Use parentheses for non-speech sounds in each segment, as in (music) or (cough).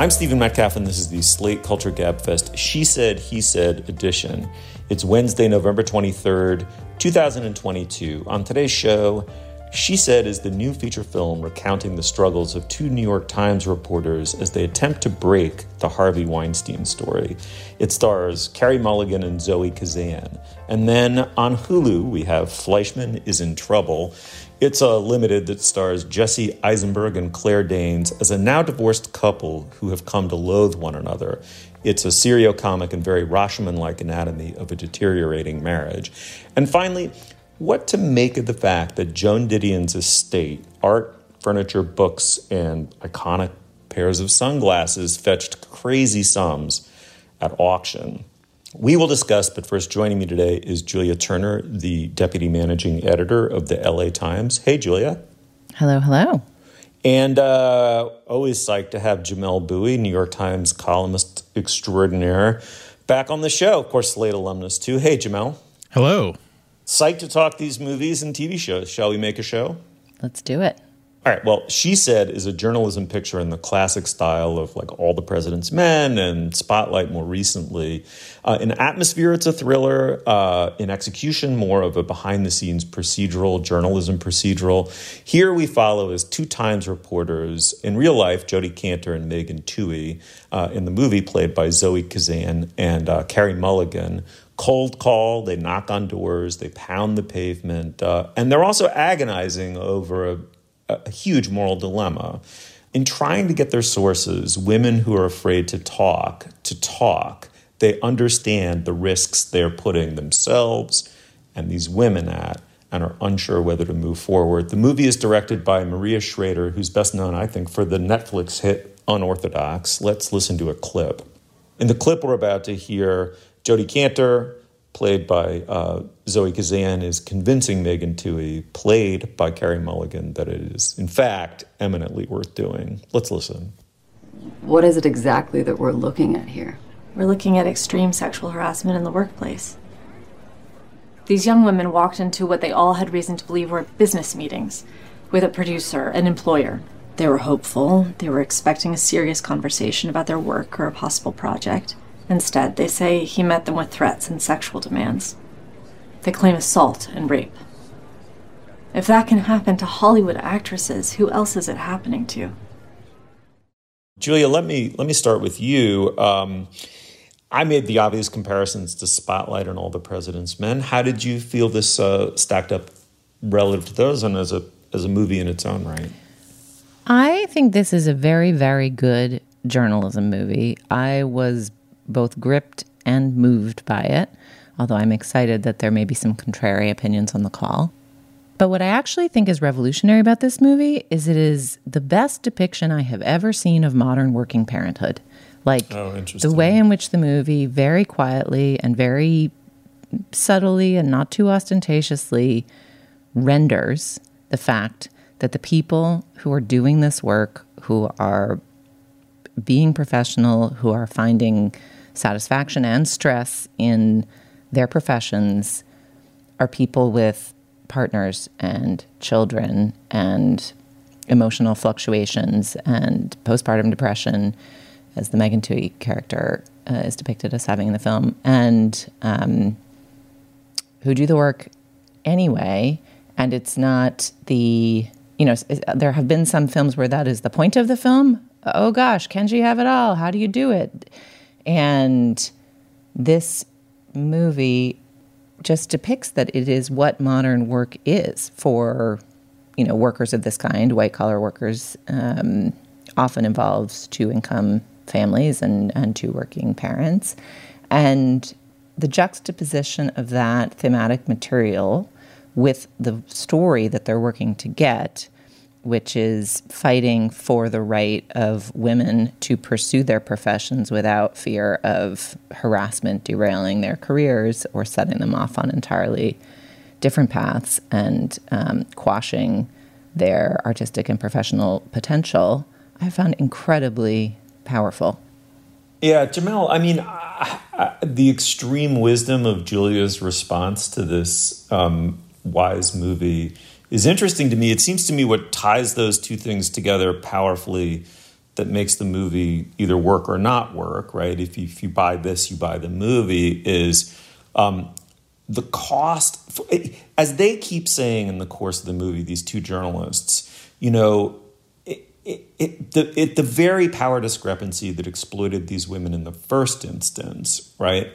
I'm Stephen Metcalf, and this is the Slate Culture Gabfest She Said, He Said edition. It's Wednesday, November 23rd, 2022. On today's show, She Said is the new feature film recounting the struggles of two New York Times reporters as they attempt to break the Harvey Weinstein story. It stars Carey Mulligan and Zoe Kazan. And then on Hulu, we have Fleischman is in Trouble. It's a limited that stars Jesse Eisenberg and Claire Danes as a now divorced couple who have come to loathe one another. It's a serio comic and very Rashomon like anatomy of a deteriorating marriage. And finally, what to make of the fact that Joan Didion's estate, art, furniture, books, and iconic pairs of sunglasses fetched crazy sums at auction. We will discuss, but first joining me today is Julia Turner, the deputy managing editor of the LA Times. Hey, Julia. Hello, hello. And uh, always psyched to have Jamelle Bouie, New York Times columnist extraordinaire, back on the show. Of course, Slate alumnus too. Hey, Jamelle. Hello. Psyched to talk these movies and TV shows. Shall we make a show? Let's do it. All right. Well, She Said is a journalism picture in the classic style of like All the President's Men and Spotlight more recently. Uh, in atmosphere, it's a thriller. Uh, in execution, more of a behind the scenes procedural, journalism procedural. Here we follow as two Times reporters. In real life, Jodi Kantor and Megan Twohey. Uh, in the movie, played by Zoe Kazan and uh, Carey Mulligan cold call, they knock on doors, they pound the pavement, uh, and they're also agonizing over a, a huge moral dilemma. In trying to get their sources, women who are afraid to talk, to talk, they understand the risks they're putting themselves and these women at and are unsure whether to move forward. The movie is directed by Maria Schrader, who's best known, I think, for the Netflix hit Unorthodox. Let's listen to a clip. In the clip we're about to hear, Jodi Kantor, played by uh, Zoe Kazan, is convincing Megan Twohey, played by Carey Mulligan, that it is, in fact, eminently worth doing. Let's listen. What is it exactly that we're looking at here? We're looking at extreme sexual harassment in the workplace. These young women walked into what they all had reason to believe were business meetings with a producer, an employer. They were hopeful, they were expecting a serious conversation about their work or a possible project. Instead, they say he met them with threats and sexual demands. They claim assault and rape. If that can happen to Hollywood actresses, who else is it happening to? Julia, let me let me start with you. Um, I made the obvious comparisons to Spotlight and All the President's Men. How did you feel this uh, stacked up relative to those, and as a as a movie in its own right? I think this is a very, very good journalism movie. I was both gripped and moved by it, although I'm excited that there may be some contrary opinions on the call. But what I actually think is revolutionary about this movie is it is the best depiction I have ever seen of modern working parenthood. Like Oh, the way in which the movie very quietly and very subtly and not too ostentatiously renders the fact that the people who are doing this work, who are being professional, who are finding satisfaction and stress in their professions, are people with partners and children and emotional fluctuations and postpartum depression, as the Megan Twohey character uh, is depicted as having in the film, and um, who do the work anyway. And it's not the, you know, there have been some films where that is the point of the film. Oh gosh, can she have it all? How do you do it? And this movie just depicts that it is what modern work is for, you know, workers of this kind, white collar workers, um, often involves two income families and, and two working parents. And the juxtaposition of that thematic material with the story that they're working to get which is fighting for the right of women to pursue their professions without fear of harassment derailing their careers or setting them off on entirely different paths and um, quashing their artistic and professional potential, I found incredibly powerful. Yeah, Jamelle, I mean, I, I, the extreme wisdom of Julia's response to this um, wise movie is interesting to me. It seems to me what ties those two things together powerfully that makes the movie either work or not work, right? If you, if you buy this, you buy the movie, is um, the cost. For, as they keep saying in the course of the movie, these two journalists, you know, it, it, the, it, the very power discrepancy that exploited these women in the first instance, right?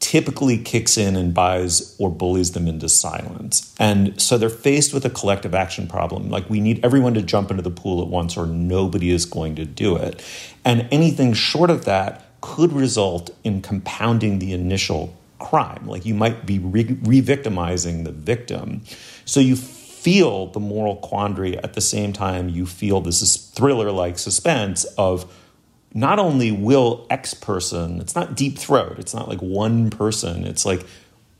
Typically kicks in and buys or bullies them into silence. And so they're faced with a collective action problem. Like we need everyone to jump into the pool at once or nobody is going to do it. And anything short of that could result in compounding the initial crime. Like you might be re victimizing the victim. So you feel the moral quandary at the same time you feel this thriller like suspense of not only will X person, it's not deep throat, it's not like one person, it's like,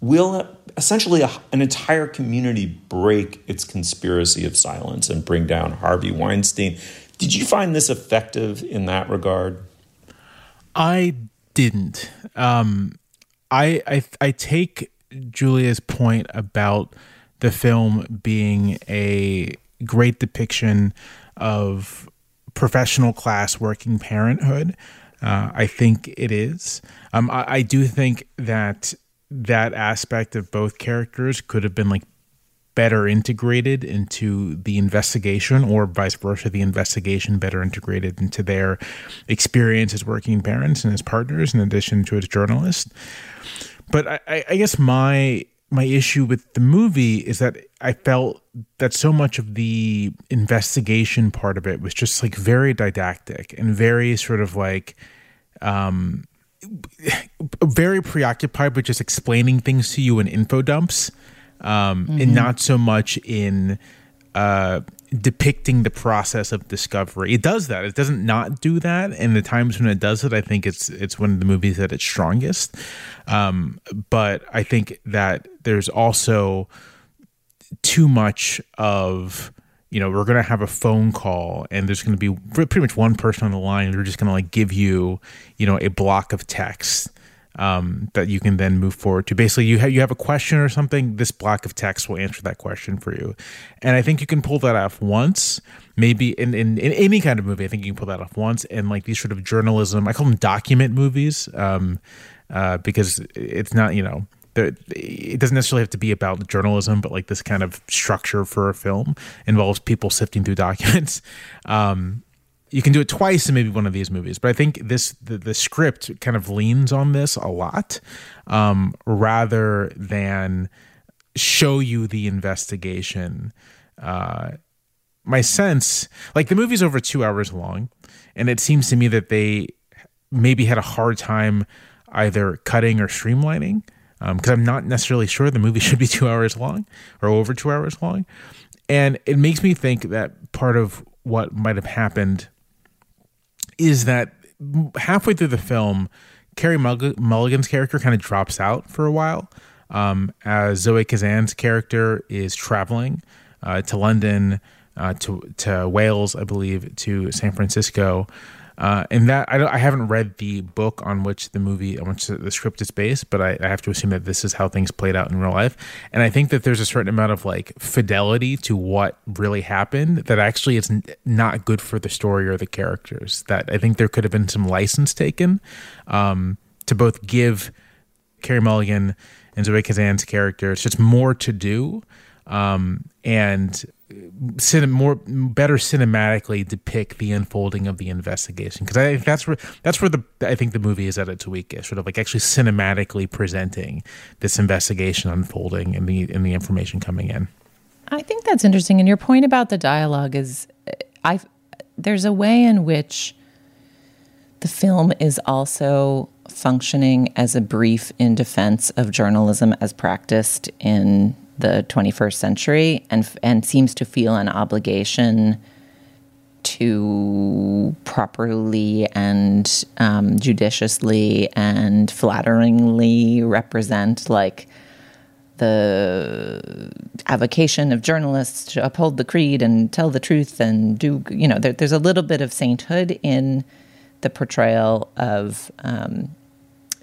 will essentially a, an entire community break its conspiracy of silence and bring down Harvey Weinstein? Did you find this effective in that regard? I didn't. Um, I, I I take Julia's point about the film being a great depiction of professional class working parenthood. Uh, I think it is. Um, I, I do think that that aspect of both characters could have been like better integrated into the investigation or vice versa the investigation better integrated into their experience as working parents and as partners in addition to as journalists but I, I guess my my issue with the movie is that I felt that so much of the investigation part of it was just like very didactic and very sort of like um very preoccupied with just explaining things to you in info dumps um mm-hmm. and not so much in uh depicting the process of discovery. It does that. It doesn't not do that. And the times when it does it, I think it's it's one of the movies at its strongest. Um, but I think that there's also too much of you know we're going to have a phone call and there's going to be pretty much one person on the line they're just going to like give you you know a block of text um, that you can then move forward to. Basically, you have you have a question or something. This block of text will answer that question for you, and I think you can pull that off once. Maybe in, in, in any kind of movie, I think you can pull that off once. And like these sort of journalism, I call them document movies, um, uh, because it's not you know it doesn't necessarily have to be about journalism, but like this kind of structure for a film involves people sifting through documents. (laughs) Um, you can do it twice in maybe one of these movies but i think this the, the script kind of leans on this a lot um, rather than show you the investigation. Uh, my sense like the movie's over two hours long and it seems to me that they maybe had a hard time either cutting or streamlining because um, i'm not necessarily sure the movie (laughs) should be two hours long or over two hours long. And it makes me think that part of what might have happened is that halfway through the film, Carey Mulligan's character kind of drops out for a while um, as Zoe Kazan's character is traveling uh, to London, uh, to to Wales, I believe, to San Francisco, uh, and that I, I, haven't read the book on which the movie on which the script is based, but I, I, have to assume that this is how things played out in real life. And I think that there's a certain amount of like fidelity to what really happened that actually is not good for the story or the characters. That I think there could have been some license taken um, to both give Carey Mulligan and Zoe Kazan's characters just more to do um, and cinem- more better cinematically depict the unfolding of the investigation because I think that's where that's where the I think the movie is at its weakest, sort of like actually cinematically presenting this investigation unfolding and the and the information coming in. I think that's interesting, and your point about the dialogue is, I there's a way in which the film is also functioning as a brief in defense of journalism as practiced in the 21st century and and seems to feel an obligation to properly and um, judiciously and flatteringly represent like the avocation of journalists to uphold the creed and tell the truth and do you know there, there's a little bit of sainthood in the portrayal of um,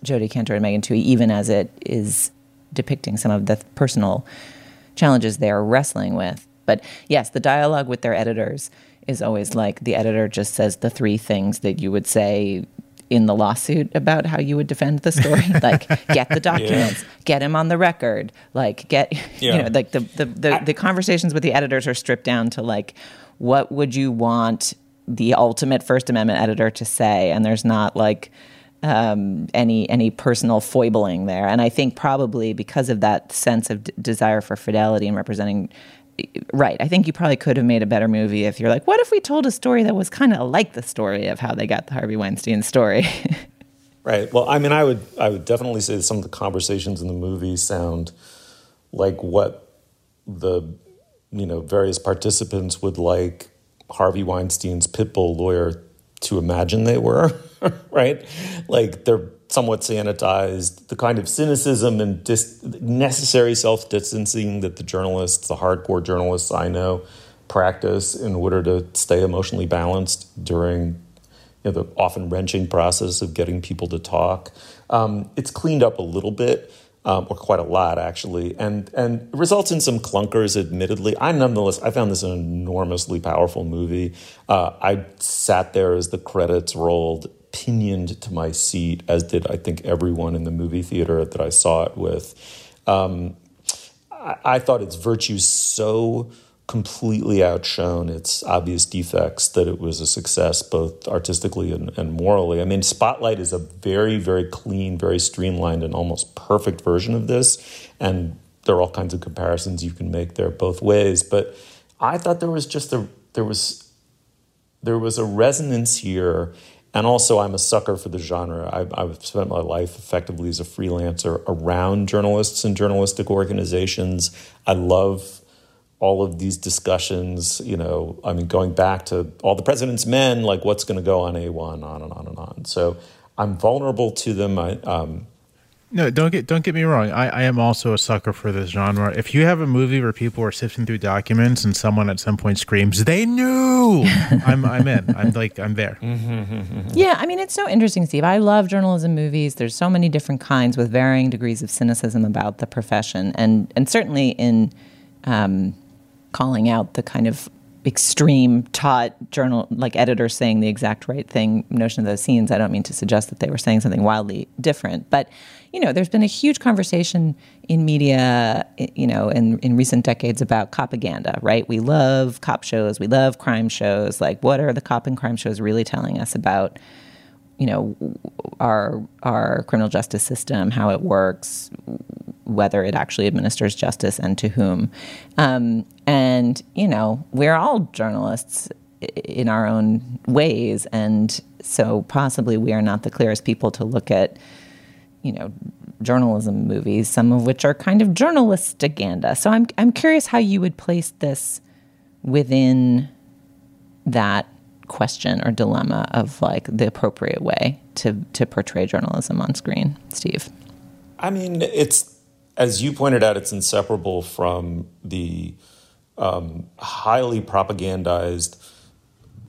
Jodi Kantor and Megan Twohey, even as it is depicting some of the personal challenges they are wrestling with. But yes, the dialogue with their editors is always like the editor just says the three things that you would say in the lawsuit about how you would defend the story (laughs) like get the documents yeah. get him on the record like get (laughs) yeah. you know like the the, the, I, the conversations with the editors are stripped down to like what would you want the ultimate first amendment editor to say and there's not like um, any any personal foibling there and i think probably because of that sense of d- desire for fidelity and representing right. I think you probably could have made a better movie if you're like, what if we told a story that was kind of like the story of how they got the Harvey Weinstein story? (laughs) right. Well, I mean, I would I would definitely say that some of the conversations in the movie sound like what the you know various participants would like Harvey Weinstein's pit bull lawyer to imagine they were, (laughs) right? Like they're somewhat sanitized, the kind of cynicism and dis- necessary self distancing that the journalists, the hardcore journalists I know, practice in order to stay emotionally balanced during you know, the often wrenching process of getting people to talk. Um, it's cleaned up a little bit. Um, or quite a lot actually, and and results in some clunkers. Admittedly, I nonetheless I found this an enormously powerful movie. Uh, I sat there as the credits rolled, pinioned to my seat, as did I think everyone in the movie theater that I saw it with. Um, I, I, thought its virtues so completely outshone its obvious defects that it was a success both artistically and, and morally. I mean, Spotlight is a very, very clean, very streamlined, and almost perfect version of this. And there are all kinds of comparisons you can make there both ways. But I thought there was just a there was there was a resonance here and also, I'm a sucker for the genre. I've, I've, spent my life effectively as a freelancer around journalists and journalistic organizations. I love all of these discussions. You know, I mean, going back to all the president's men, like what's going to go on A1, on and on and on. So I'm vulnerable to them. I, um, no, don't get don't get me wrong. I, I am also a sucker for this genre. If you have a movie where people are sifting through documents and someone at some point screams, "They knew," (laughs) I'm I'm in. I'm like I'm there. yeah, I mean it's so interesting, Steve. I love journalism movies. There's so many different kinds with varying degrees of cynicism about the profession, and and certainly in um, calling out the kind of extreme taught journal like editors saying the exact right thing notion of those scenes. I don't mean to suggest that they were saying something wildly different but you know there's been a huge conversation in media you know in, in recent decades about propaganda right? We love cop shows we love crime shows. Like what are the cop and crime shows really telling us about you know our our criminal justice system how it works whether it actually administers justice and to whom. Um, and, you know, we're all journalists in our own ways. And so possibly we are not the clearest people to look at, you know, journalism movies, some of which are kind of journalistic agenda. So I'm, I'm curious how you would place this within that question or dilemma of like the appropriate way to, to portray journalism on screen, Steve. I mean, it's as you pointed out, it's inseparable from the um, highly propagandized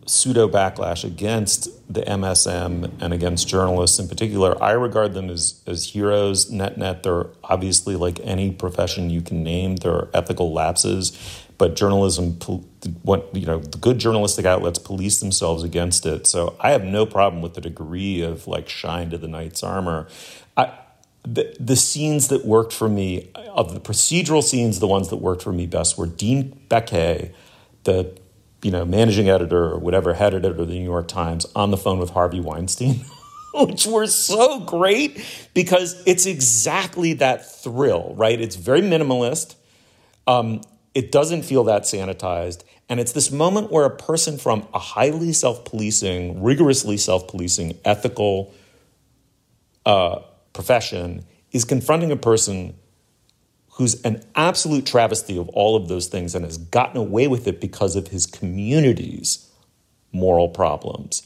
pseudo backlash against the MSM and against journalists in particular. I regard them as, as heroes. Net net, they're obviously like any profession you can name. There are ethical lapses, but journalism, what you know, the good journalistic outlets police themselves against it. So I have no problem with the degree of like shine to the knight's armor. I, the, the scenes that worked for me, of the procedural scenes, the ones that worked for me best were Dean Baquet, the you know managing editor or whatever head editor of the New York Times, on the phone with Harvey Weinstein, (laughs) which were so great because it's exactly that thrill, right? It's very minimalist. Um, it doesn't feel that sanitized. And it's this moment where a person from a highly self policing, rigorously self policing, ethical, uh, profession is confronting a person who's an absolute travesty of all of those things and has gotten away with it because of his community's moral problems.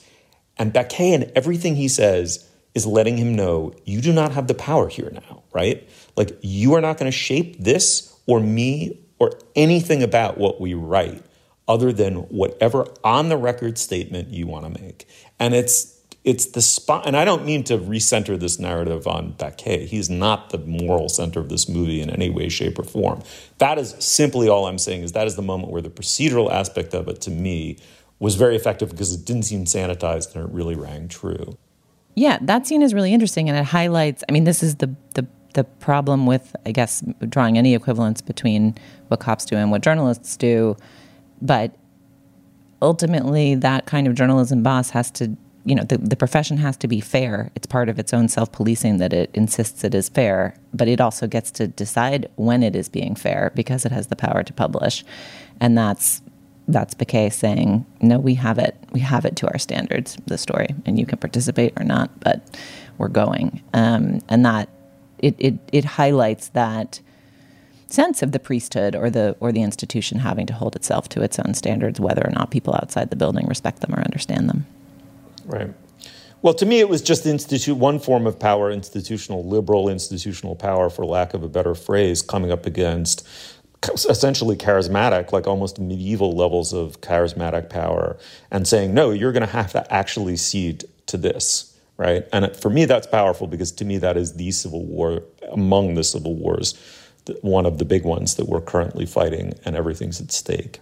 And Baquet and everything he says is letting him know you do not have the power here now, right? Like you are not going to shape this or me or anything about what we write other than whatever on the record statement you want to make. And it's it's the spot, and I don't mean to recenter this narrative on Baquet. He's not the moral center of this movie in any way, shape, or form. That is simply all I'm saying is that is the moment where the procedural aspect of it to me was very effective because it didn't seem sanitized and it really rang true. Yeah, that scene is really interesting and it highlights I mean, this is the the the problem with I guess drawing any equivalence between what cops do and what journalists do, but ultimately that kind of journalism boss has to you know, the, the profession has to be fair. It's part of its own self policing that it insists it is fair, but it also gets to decide when it is being fair because it has the power to publish. And that's that's Baquet saying, no, we have it. We have it to our standards, the story, and you can participate or not, but we're going. Um, and that it, it, it highlights that sense of the priesthood or the or the institution having to hold itself to its own standards, whether or not people outside the building respect them or understand them. Right. Well, to me, it was just institute one form of power, institutional liberal institutional power, for lack of a better phrase, coming up against essentially charismatic, like almost medieval levels of charismatic power, and saying, no, you're going to have to actually cede to this, right? And for me, that's powerful because to me, that is the civil war among the civil wars, one of the big ones that we're currently fighting, and everything's at stake.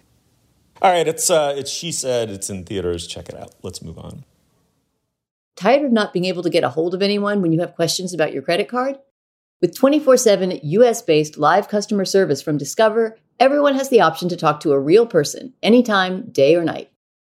All right, it's uh, it's she said it's in theaters. Check it out. Let's move on. Tired of not being able to get a hold of anyone when you have questions about your credit card? With 24 7 US based live customer service from Discover, everyone has the option to talk to a real person anytime, day or night.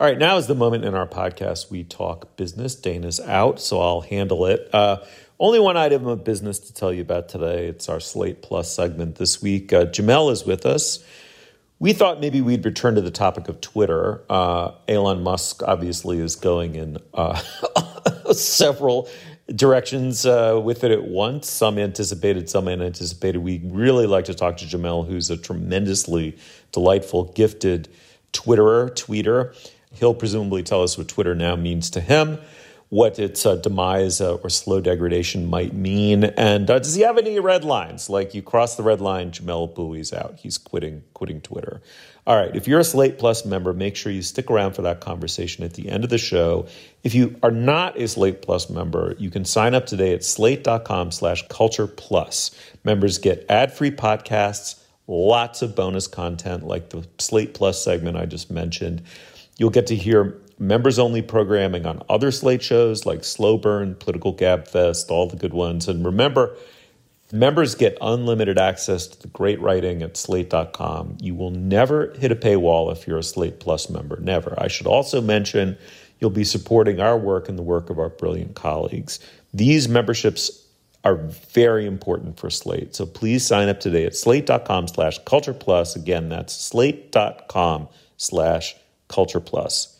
All right, now is the moment in our podcast we talk business. Dana's out, so I'll handle it. Uh, only one item of business to tell you about today. It's our Slate Plus segment this week. Uh, Jamelle is with us. We thought maybe we'd return to the topic of Twitter. Uh, Elon Musk obviously is going in uh, (laughs) several directions uh, with it at once. Some anticipated, some unanticipated. We really like to talk to Jamelle, who's a tremendously delightful, gifted Twitterer, tweeter. He'll presumably tell us what Twitter now means to him, what its uh, demise uh, or slow degradation might mean, and uh, does he have any red lines? Like you cross the red line, Jamelle Bouie's out. He's quitting quitting Twitter. All right, if you're a Slate Plus member, make sure you stick around for that conversation at the end of the show. If you are not a Slate Plus member, you can sign up today at slate.com slash culture plus. Members get ad-free podcasts, lots of bonus content like the Slate Plus segment I just mentioned. You'll get to hear members only programming on other Slate shows like Slow Burn, Political Gab Fest, all the good ones. And remember, members get unlimited access to the great writing at slate.com. You will never hit a paywall if you're a Slate Plus member. Never. I should also mention you'll be supporting our work and the work of our brilliant colleagues. These memberships are very important for Slate. So please sign up today at slate.com slash culture plus. Again, that's slate.com slash Culture Plus.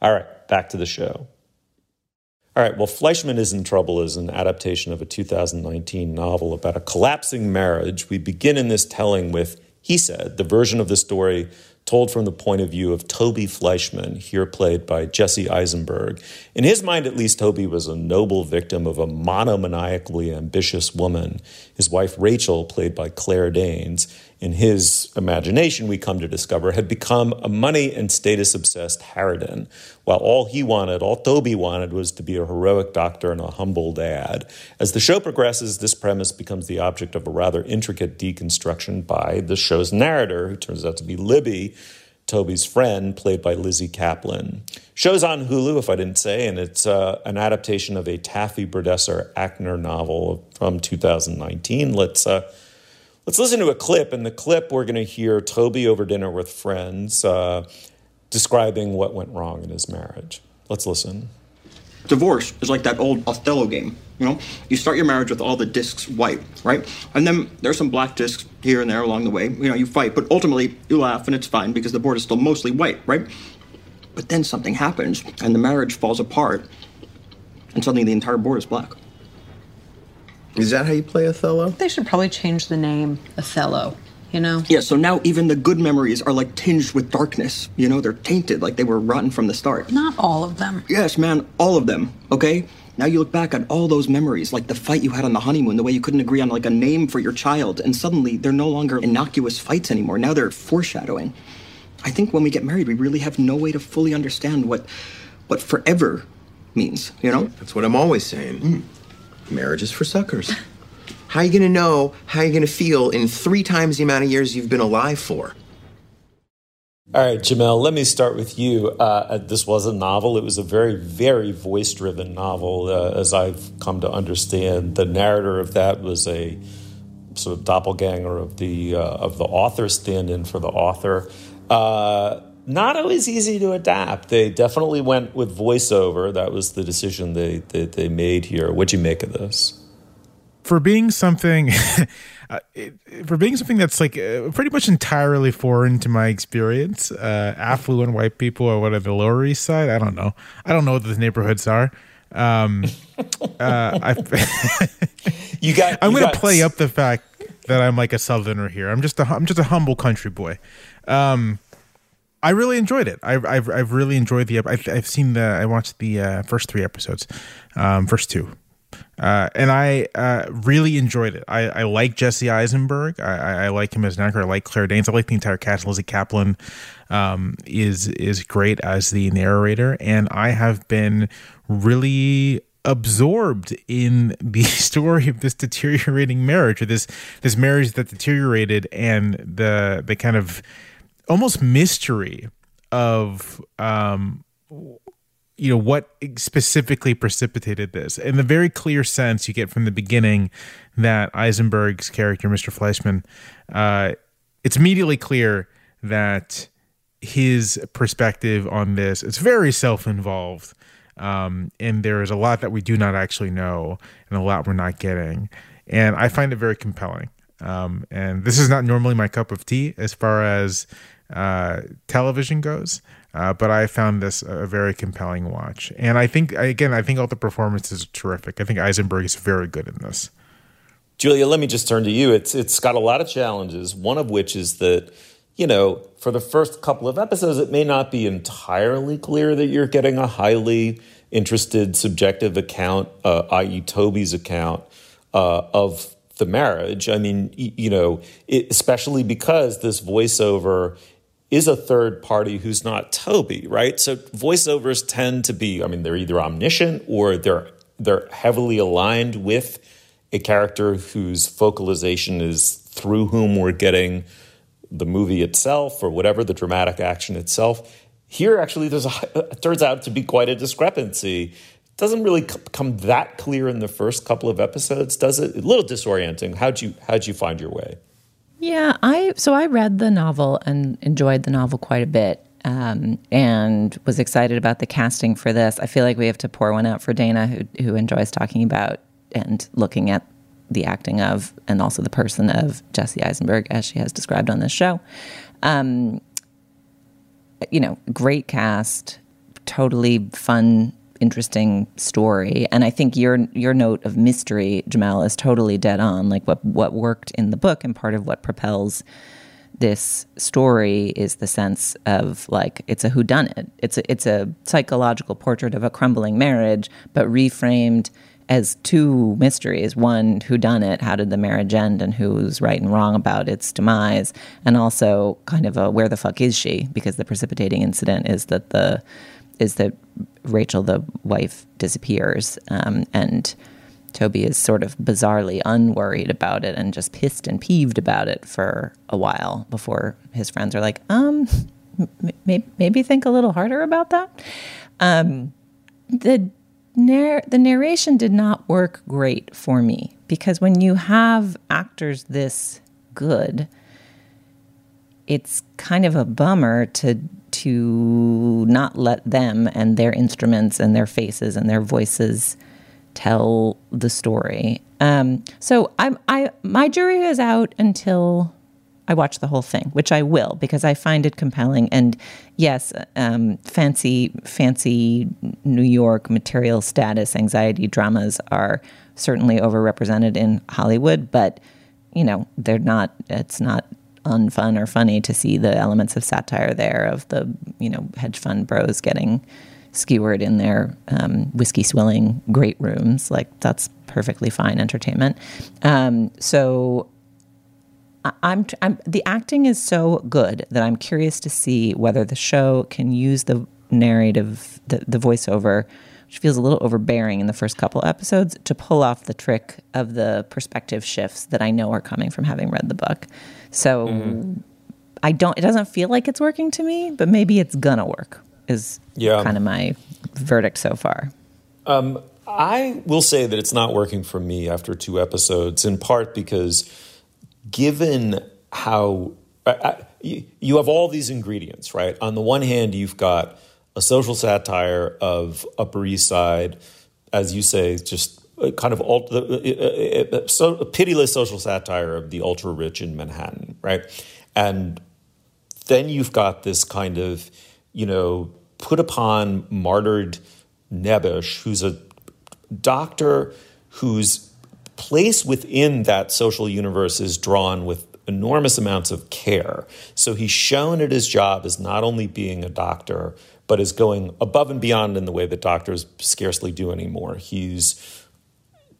All right, back to the show. All right, well, Fleischman is in Trouble is an adaptation of a 2019 novel about a collapsing marriage. We begin in this telling with He Said, the version of the story told from the point of view of Toby Fleischman, here played by Jesse Eisenberg. In his mind, at least, Toby was a noble victim of a monomaniacally ambitious woman. His wife, Rachel, played by Claire Danes, in his imagination, we come to discover, had become a money and status obsessed harridan, while all he wanted, all Toby wanted, was to be a heroic doctor and a humble dad. As the show progresses, this premise becomes the object of a rather intricate deconstruction by the show's narrator, who turns out to be Libby, Toby's friend, played by Lizzy Caplan. Show's on Hulu, if I didn't say, and it's uh, an adaptation of a Taffy Brodesser Akner novel from 2019. Let's uh, let's listen to a clip. In the clip, we're going to hear Toby over dinner with friends uh, describing what went wrong in his marriage. Let's listen. Divorce is like that old Othello game. You know, you start your marriage with all the discs white, right? And then there's some black discs here and there along the way. You know, you fight, but ultimately you laugh and it's fine because the board is still mostly white, right? But then something happens and the marriage falls apart, and suddenly the entire board is black. Is that how you play Othello? They should probably change the name Othello. You know? Yeah, so now even the good memories are like tinged with darkness. You know, they're tainted like they were rotten from the start. Not all of them. Yes, man, all of them, okay? Now you look back at all those memories, like the fight you had on the honeymoon, the way you couldn't agree on like a name for your child, and suddenly they're no longer innocuous fights anymore. Now they're foreshadowing. I think when we get married, we really have no way to fully understand what what forever means, you know? That's what I'm always saying. Mm. Marriage is for suckers. (laughs) how are you going to know how you're going to feel in three times the amount of years you've been alive for? All right, Jamelle, let me start with you. Uh, this was a novel. It was a very, very voice driven novel, uh, as I've come to understand. The narrator of that was a sort of doppelganger of the, uh, of the author, stand in for the author. Uh, not always easy to adapt. They definitely went with voiceover. That was the decision they, they, they made here. What'd you make of this? For being something. (laughs) Uh, for being something that's like uh, pretty much entirely foreign to my experience, uh, affluent white people or what are the Lower East Side? I don't know. I don't know what those neighborhoods are. Um, uh, I, (laughs) you got. I'm going to play up the fact that I'm like a Southerner here. I'm just a I'm just a humble country boy. Um, I really enjoyed it. I've I've, I've really enjoyed the. I've, I've seen the. I watched the uh, first three episodes, um, first two, uh, and I uh, really enjoyed it. I, I like Jesse Eisenberg. I, I, like him as an actor. I like Claire Danes. I like the entire cast. Lizzy Caplan um, is is great as the narrator, and I have been really absorbed in the (laughs) story of this deteriorating marriage, or this this marriage that deteriorated, and the the kind of almost mystery of um, you know what specifically precipitated this in the very clear sense you get from the beginning that eisenberg's character mr fleischman uh, it's immediately clear that his perspective on this is very self-involved um, and there is a lot that we do not actually know and a lot we're not getting and i find it very compelling um, and this is not normally my cup of tea as far as uh, television goes. Uh, but I found this a very compelling watch, and I think again, I think all the performances are terrific. I think Eisenberg is very good in this. Julia, let me just turn to you. It's it's got a lot of challenges. One of which is that you know for the first couple of episodes, it may not be entirely clear that you're getting a highly interested, subjective account, uh, i.e., Toby's account uh, of the marriage. I mean, you know, it, especially because this voiceover is a third party who's not Toby, right? So voiceovers tend to be, I mean, they're either omniscient or they're they're heavily aligned with a character whose focalization is through whom we're getting the movie itself or whatever the dramatic action itself. Here, actually, there's a it turns out to be quite a discrepancy. It doesn't really come that clear in the first couple of episodes, does it? A little disorienting. How'd you how'd you find your way? Yeah, I so I read the novel and enjoyed the novel quite a bit. Um, and was excited about the casting for this. I feel like we have to pour one out for Dana, who who enjoys talking about and looking at the acting of, and also the person of Jesse Eisenberg, as she has described on this show. Um, you know, great cast, totally fun interesting story. And I think your your note of mystery, Jamelle, is totally dead on. Like what what worked in the book and part of what propels this story is the sense of like it's a whodunit. It's a, it's a psychological portrait of a crumbling marriage, but reframed as two mysteries one who done it how did the marriage end and who's right and wrong about its demise and also kind of a where the fuck is she because the precipitating incident is that the is that rachel the wife disappears um, and toby is sort of bizarrely unworried about it and just pissed and peeved about it for a while before his friends are like um maybe, maybe think a little harder about that. Um, the the narration did not work great for me because when you have actors this good, it's kind of a bummer to to not let them and their instruments and their faces and their voices tell the story. Um, so I'm I my jury is out until I watch the whole thing, which I will because I find it compelling. And yes, um, fancy, fancy New York material status anxiety dramas are certainly overrepresented in Hollywood, but you know they're not. It's not unfun or funny to see the elements of satire there of the you know hedge fund bros getting skewered in their um, whiskey swilling great rooms. Like that's perfectly fine entertainment. Um, so I'm, I'm the acting is so good that I'm curious to see whether the show can use the narrative, the, the voiceover, which feels a little overbearing in the first couple episodes, to pull off the trick of the perspective shifts that I know are coming from having read the book. So mm-hmm. I don't. It doesn't feel like it's working to me, but maybe it's gonna work. Is yeah. kind of my verdict so far. Um, I will say that it's not working for me after two episodes, in part because given how you have all these ingredients, right? On the one hand, you've got a social satire of Upper East Side, as you say, just kind of a, uh, uh, uh, so, a pitiless social satire of the ultra rich in Manhattan, right? And then you've got this kind of, you know, put upon martyred Nebbish, who's a doctor whose place within that social universe is drawn with enormous amounts of care. So he's shown at his job as not only being a doctor, but is going above and beyond in the way that doctors scarcely do anymore. He's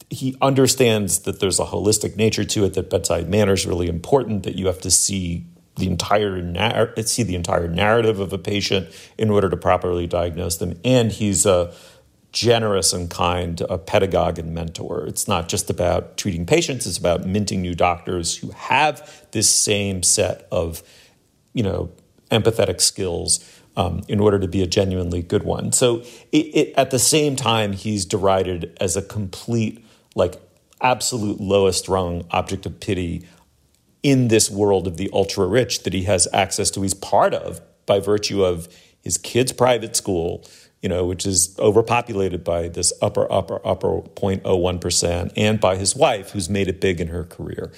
he understands that there's a holistic nature to it, that bedside manner is really important, that you have to see the entire narr- see the entire narrative of a patient in order to properly diagnose them. And he's a generous and kind a pedagogue and mentor. It's not just about treating patients, it's about minting new doctors who have this same set of, you know, empathetic skills um, in order to be a genuinely good one. So it, it, at the same time, he's derided as a complete, like, absolute lowest rung object of pity in this world of the ultra rich that he has access to. He's part of by virtue of his kid's private school you know, which is overpopulated by this upper, upper, upper 0.01%, and by his wife, who's made it big in her career.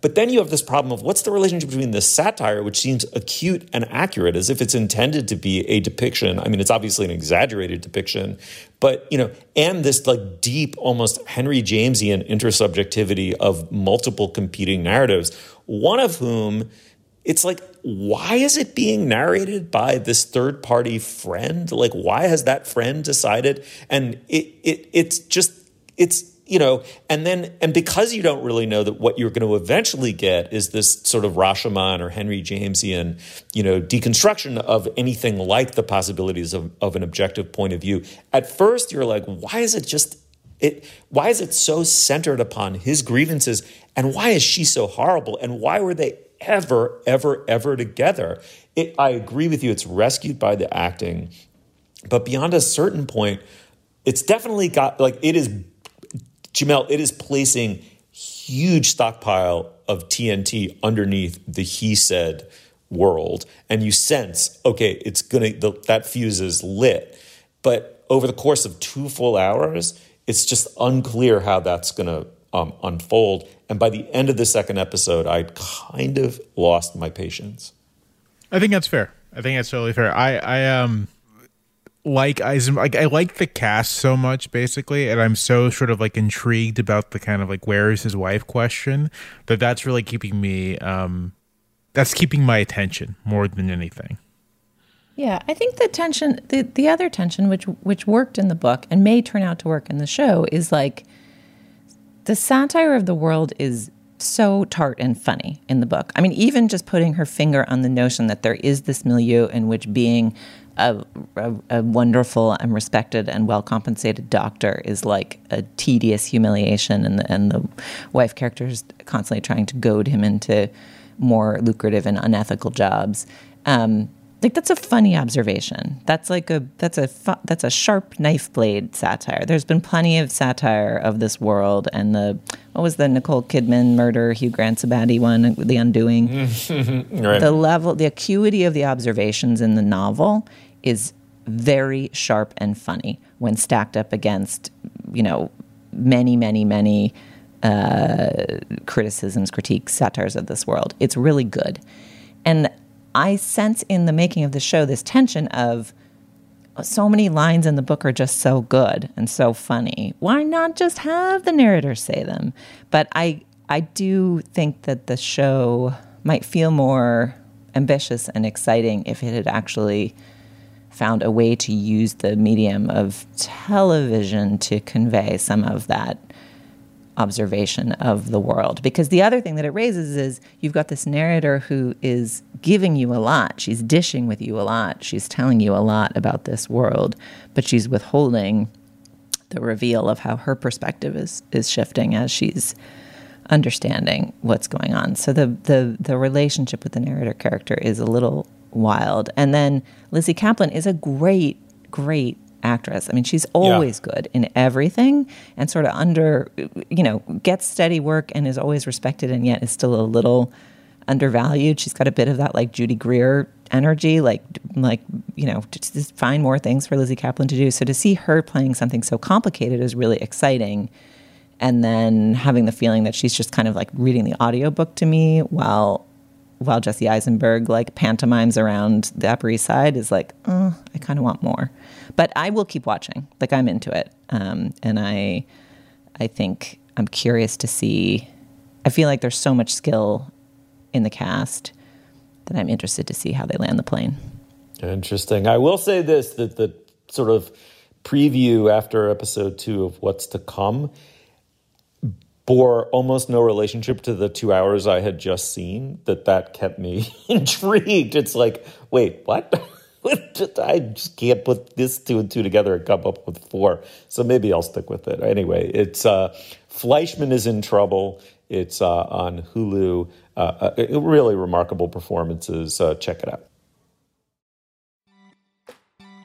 But then you have this problem of what's the relationship between this satire, which seems acute and accurate, as if it's intended to be a depiction. I mean, it's obviously an exaggerated depiction, but you know, and this like deep, almost Henry Jamesian intersubjectivity of multiple competing narratives, one of whom it's like why is it being narrated by this third party friend like why has that friend decided and it, it it's just it's you know and then and because you don't really know that what you're going to eventually get is this sort of rashomon or henry jamesian you know deconstruction of anything like the possibilities of, of an objective point of view at first you're like why is it just it why is it so centered upon his grievances and why is she so horrible and why were they ever, ever, ever together. It, I agree with you, it's rescued by the acting. But beyond a certain point, it's definitely got, like, it is, Jamelle, it is placing huge stockpile of TNT underneath the he said world. And you sense, okay, it's gonna, the, that fuse is lit. But over the course of two full hours, it's just unclear how that's gonna um, unfold. And by the end of the second episode, I kind of lost my patience. I think that's fair. I think that's totally fair. I I um like I like I like the cast so much basically, and I'm so sort of like intrigued about the kind of like where is his wife question that that's really keeping me um that's keeping my attention more than anything. Yeah, I think the tension, the, the other tension, which which worked in the book and may turn out to work in the show, is like the satire of the world is so tart and funny in the book. I mean, even just putting her finger on the notion that there is this milieu in which being a, a, a wonderful and respected and well compensated doctor is like a tedious humiliation, and the, and the wife character is constantly trying to goad him into more lucrative and unethical jobs. Um, like that's a funny observation. That's like a that's a fu- that's a sharp knife blade satire. There's been plenty of satire of this world and the what was the Nicole Kidman murder, Hugh Grant Sabati one, The Undoing. (laughs) right. The level, the acuity of the observations in the novel is very sharp and funny when stacked up against you know many many many uh, criticisms, critiques, satires of this world. It's really good, and I sense in the making of the show this tension of so many lines in the book are just so good and so funny. Why not just have the narrator say them? But I I do think that the show might feel more ambitious and exciting if it had actually found a way to use the medium of television to convey some of that observation of the world. Because the other thing that it raises is you've got this narrator who is giving you a lot. She's dishing with you a lot. She's telling you a lot about this world, but she's withholding the reveal of how her perspective is is shifting as she's understanding what's going on. So the the the relationship with the narrator character is a little wild. And then Lizzy Caplan is a great great actress. I mean, she's always yeah. good in everything and sort of under, you know, gets steady work and is always respected and yet is still a little undervalued. She's got a bit of that like Judy Greer energy, like, like, you know, just find more things for Lizzy Caplan to do. So to see her playing something so complicated is really exciting. And then having the feeling that she's just kind of like reading the audiobook to me while while Jesse Eisenberg like pantomimes around the Upper East Side is like, oh, I kind of want more. But I will keep watching. Like I'm into it, um, and I, I think I'm curious to see. I feel like there's so much skill in the cast that I'm interested to see how they land the plane. Interesting. I will say this: that the sort of preview after episode two of what's to come bore almost no relationship to the two hours I had just seen. That that kept me (laughs) intrigued. It's like, wait, what? (laughs) I just can't put this two and two together and come up with four. So maybe I'll stick with it. Anyway, it's uh, Fleishman is in trouble. It's uh, on Hulu. Uh, uh really remarkable performances. Uh, check it out.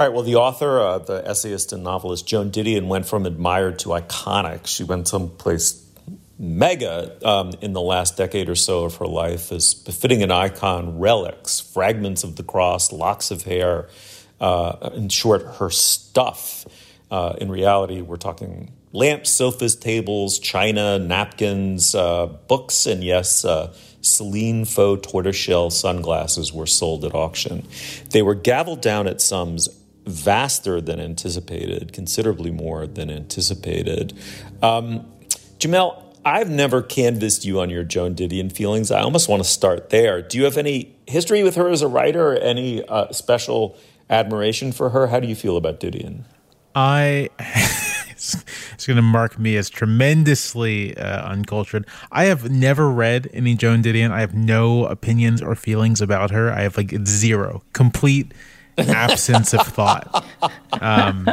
All right. Well, the author, uh, the essayist and novelist Joan Didion went from admired to iconic. She went someplace mega um, in the last decade or so of her life as befitting an icon relics, fragments of the cross, locks of hair, uh, in short, her stuff. Uh, in reality, we're talking lamps, sofas, tables, china, napkins, uh, books, and yes, uh, Celine faux tortoiseshell sunglasses were sold at auction. They were gavelled down at sums vaster than anticipated, considerably more than anticipated. Um, Jamelle, I've never canvassed you on your Joan Didion feelings. I almost want to start there. Do you have any history with her as a writer or any uh, special admiration for her? How do you feel about Didion? I. (laughs) it's, going to mark me as tremendously uh, uncultured. I have never read any Joan Didion. I have no opinions or feelings about her. I have like zero, complete absence of thought. Um,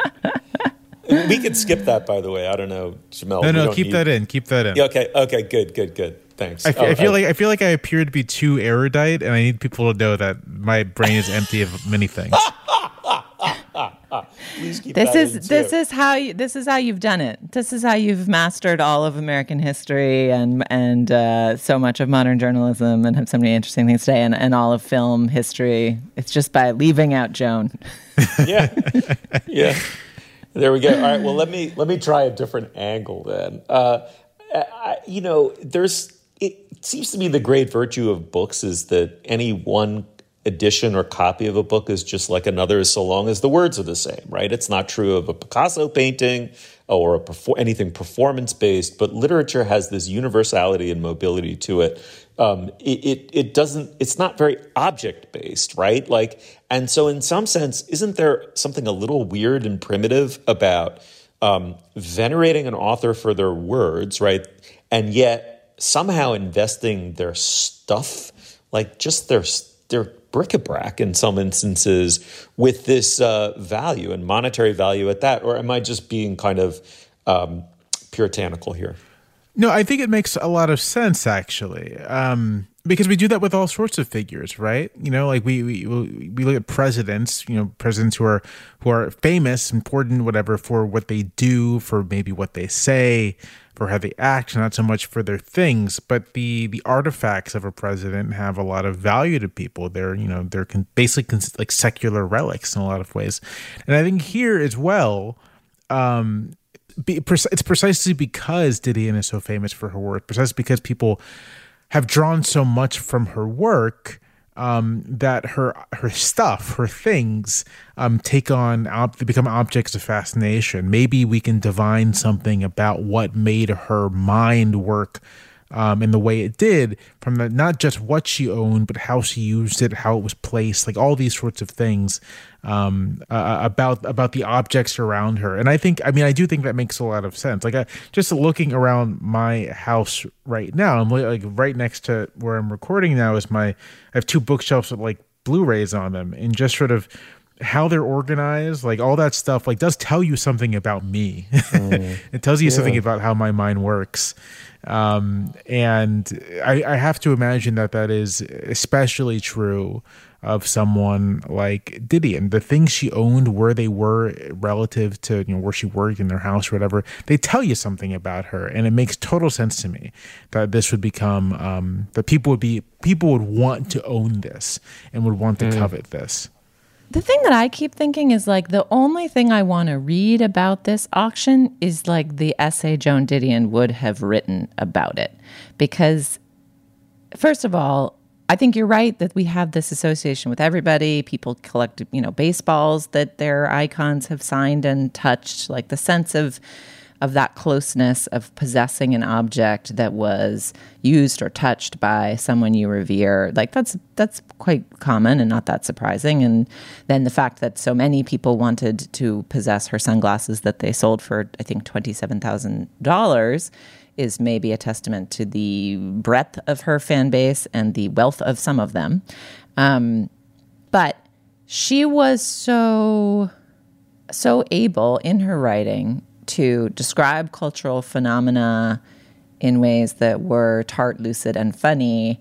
we could skip that, by the way. I don't know, Jamelle. No, no, keep need... that in. Keep that in. Yeah, okay, okay, good, good, good. Thanks. I, f- oh, I feel I... like I feel like I appear to be too erudite, and I need people to know that my brain is empty of many things. (laughs) Please keep this is this is how you, this is how you've done it. This is how you've mastered all of American history and and uh, so much of modern journalism and have so many interesting things to say and, and all of film history. It's just by leaving out Joan. (laughs) yeah, (laughs) yeah. There we go. All right. Well, let me let me try a different angle then. Uh, I, you know, there's it seems to me the great virtue of books is that any one edition or copy of a book is just like another so long as the words are the same, right? It's not true of a Picasso painting or a perfor- anything performance based, but literature has this universality and mobility to it. Um, it, it, it doesn't, it's not very object based, right? Like, and so in some sense, isn't there something a little weird and primitive about um, venerating an author for their words, right? And yet somehow investing their stuff, like just their, their bric-a-brac in some instances with this uh, value and monetary value at that or am i just being kind of um, puritanical here? No i think it makes a lot of sense actually. Um, because we do that with all sorts of figures right you know like we, we we look at presidents you know presidents who are who are famous important whatever for what they do for maybe what they say for how they act, not so much for their things, but the the artifacts of a president have a lot of value to people. They're you know they're con- basically like secular relics in a lot of ways, and I think here as well. Um, be, it's precisely because Didion is so famous for her work, precisely because people have drawn so much from her work um, that her her stuff, her things, um, take on they become objects of fascination. Maybe we can divine something about what made her mind work um, in the way it did from the, not just what she owned, but how she used it, how it was placed, like all these sorts of things um, uh, about about the objects around her. And I think, I mean, I do think that makes a lot of sense. Like, I, just looking around my house right now, I'm like right next to where I'm recording now is my. I have two bookshelves with like Blu-rays on them, and just sort of how they're organized, like all that stuff, like does tell you something about me. (laughs) Mm. it tells you yeah. something about how my mind works. Um, and I, I, have to imagine that that is especially true of someone like Didion. The things she owned, where they were relative to you know where she worked in their house or whatever, they tell you something about her, and it makes total sense to me that this would become um, that people would be people would want to own this and would want to mm. covet this. The thing that I keep thinking is like the only thing I want to read about this auction is like the essay Joan Didion would have written about it. Because, first of all, I think you're right that we have this association with everybody. People collect, you know, baseballs that their icons have signed and touched, like the sense of of that closeness of possessing an object that was used or touched by someone you revere. Like that's that's quite common and not that surprising. And then the fact that so many people wanted to possess her sunglasses that they sold for i think $27000 is maybe a testament to the breadth of her fan base and the wealth of some of them. Um, but she was so so able in her writing to describe cultural phenomena in ways that were tart, lucid, and funny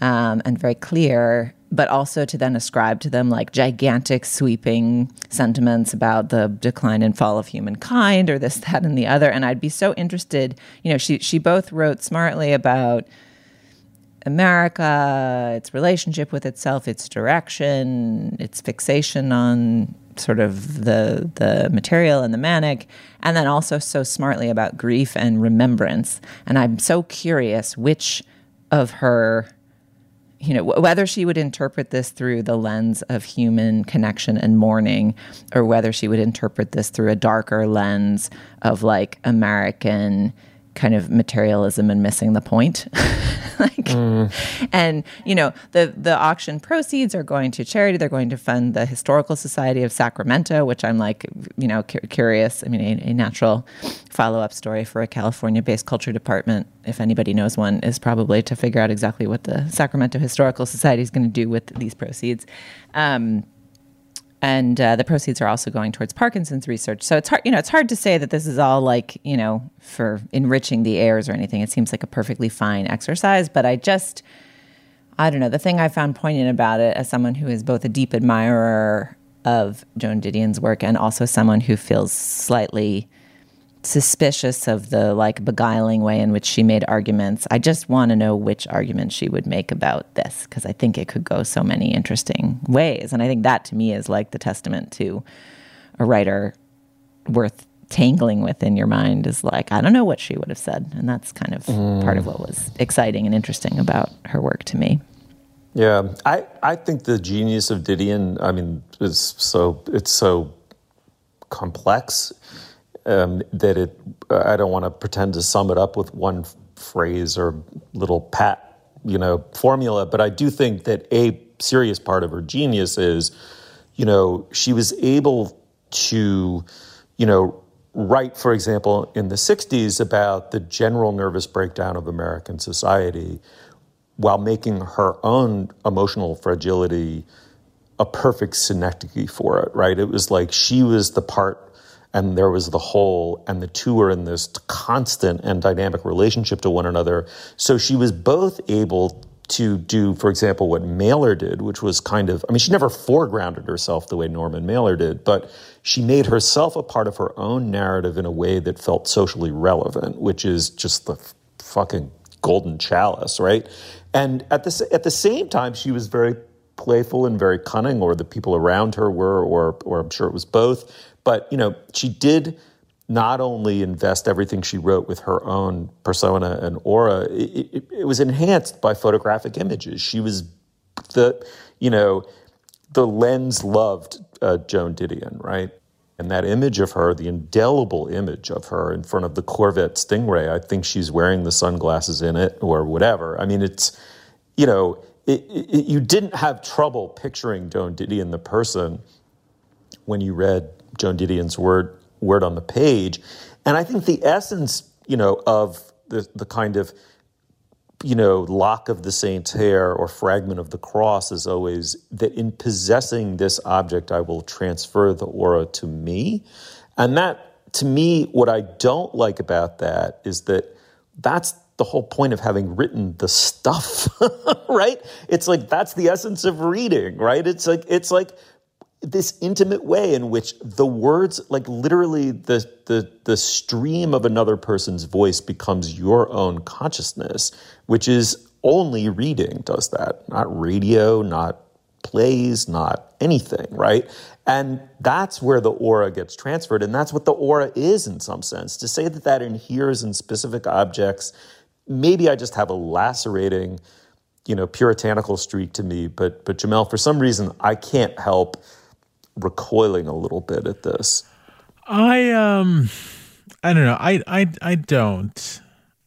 um, and very clear, but also to then ascribe to them like gigantic, sweeping sentiments about the decline and fall of humankind or this, that, and the other. And I'd be so interested, you know, she, she both wrote smartly about America, its relationship with itself, its direction, its fixation on sort of the the material and the manic, and then also so smartly about grief and remembrance. And I'm so curious which of her you know whether she would interpret this through the lens of human connection and mourning or whether she would interpret this through a darker lens of like american kind of materialism and missing the point. (laughs) like, mm. And you know, the the auction proceeds are going to charity. They're going to fund the Historical Society of Sacramento, which I'm like, you know, cu- curious. I mean, a, a natural follow up story for a California based culture department, if anybody knows one, is probably to figure out exactly what the Sacramento Historical Society is going to do with these proceeds. Um, and uh, the proceeds are also going towards Parkinson's research. So it's hard, you know, it's hard to say that this is all like, you know, for enriching the heirs or anything. It seems like a perfectly fine exercise, but I just, I don't know. The thing I found poignant about it, as someone who is both a deep admirer of Joan Didion's work and also someone who feels slightly suspicious of the like beguiling way in which she made arguments. I just want to know which argument she would make about this because I think it could go so many interesting ways. And I think that to me is like the testament to a writer worth tangling with in your mind is like, I don't know what she would have said. And that's kind of mm. part of what was exciting and interesting about her work to me. Yeah, I, I think the genius of Didion, I mean, is so it's so complex um, that it. I don't want to pretend to sum it up with one phrase or little pat, you know, formula. But I do think that a serious part of her genius is, you know, she was able to, you know, write, for example, in the '60s about the general nervous breakdown of American society, while making her own emotional fragility a perfect synecdoche for it. Right? It was like she was the part and there was the whole, and the two were in this constant and dynamic relationship to one another. So she was both able to do, for example, what Mailer did, which was kind of, I mean, she never foregrounded herself the way Norman Mailer did, but she made herself a part of her own narrative in a way that felt socially relevant, which is just the fucking golden chalice, right? And at the, at the same time, she was very playful and very cunning, or the people around her were, or, or I'm sure it was both. But, you know, she did not only invest everything she wrote with her own persona and aura, it, it, it, was enhanced by photographic images. She was the, you know, the lens loved uh, Joan Didion, right? And that image of her, the indelible image of her in front of the Corvette Stingray, I think she's wearing the sunglasses in it or whatever. I mean, it's, you know, it, you didn't have trouble picturing Joan Didion, the person, when you read Joan Didion's word word on the page. And I think the essence, you know, of the the kind of you know, lock of the saint's hair or fragment of the cross is always that in possessing this object, I will transfer the aura to me. And that, to me, what I don't like about that is that that's the whole point of having written the stuff, (laughs) right? It's like that's the essence of reading, right? It's like, it's like, this intimate way in which the words like literally the the the stream of another person's voice becomes your own consciousness which is only reading does that. Not radio not plays not anything right? And that's where the aura gets transferred and that's what the aura is in some sense. To say that that inheres in specific objects maybe i just have a lacerating you know puritanical streak to me but but jamelle for some reason i can't help recoiling a little bit at this. I um I don't know. I I I don't.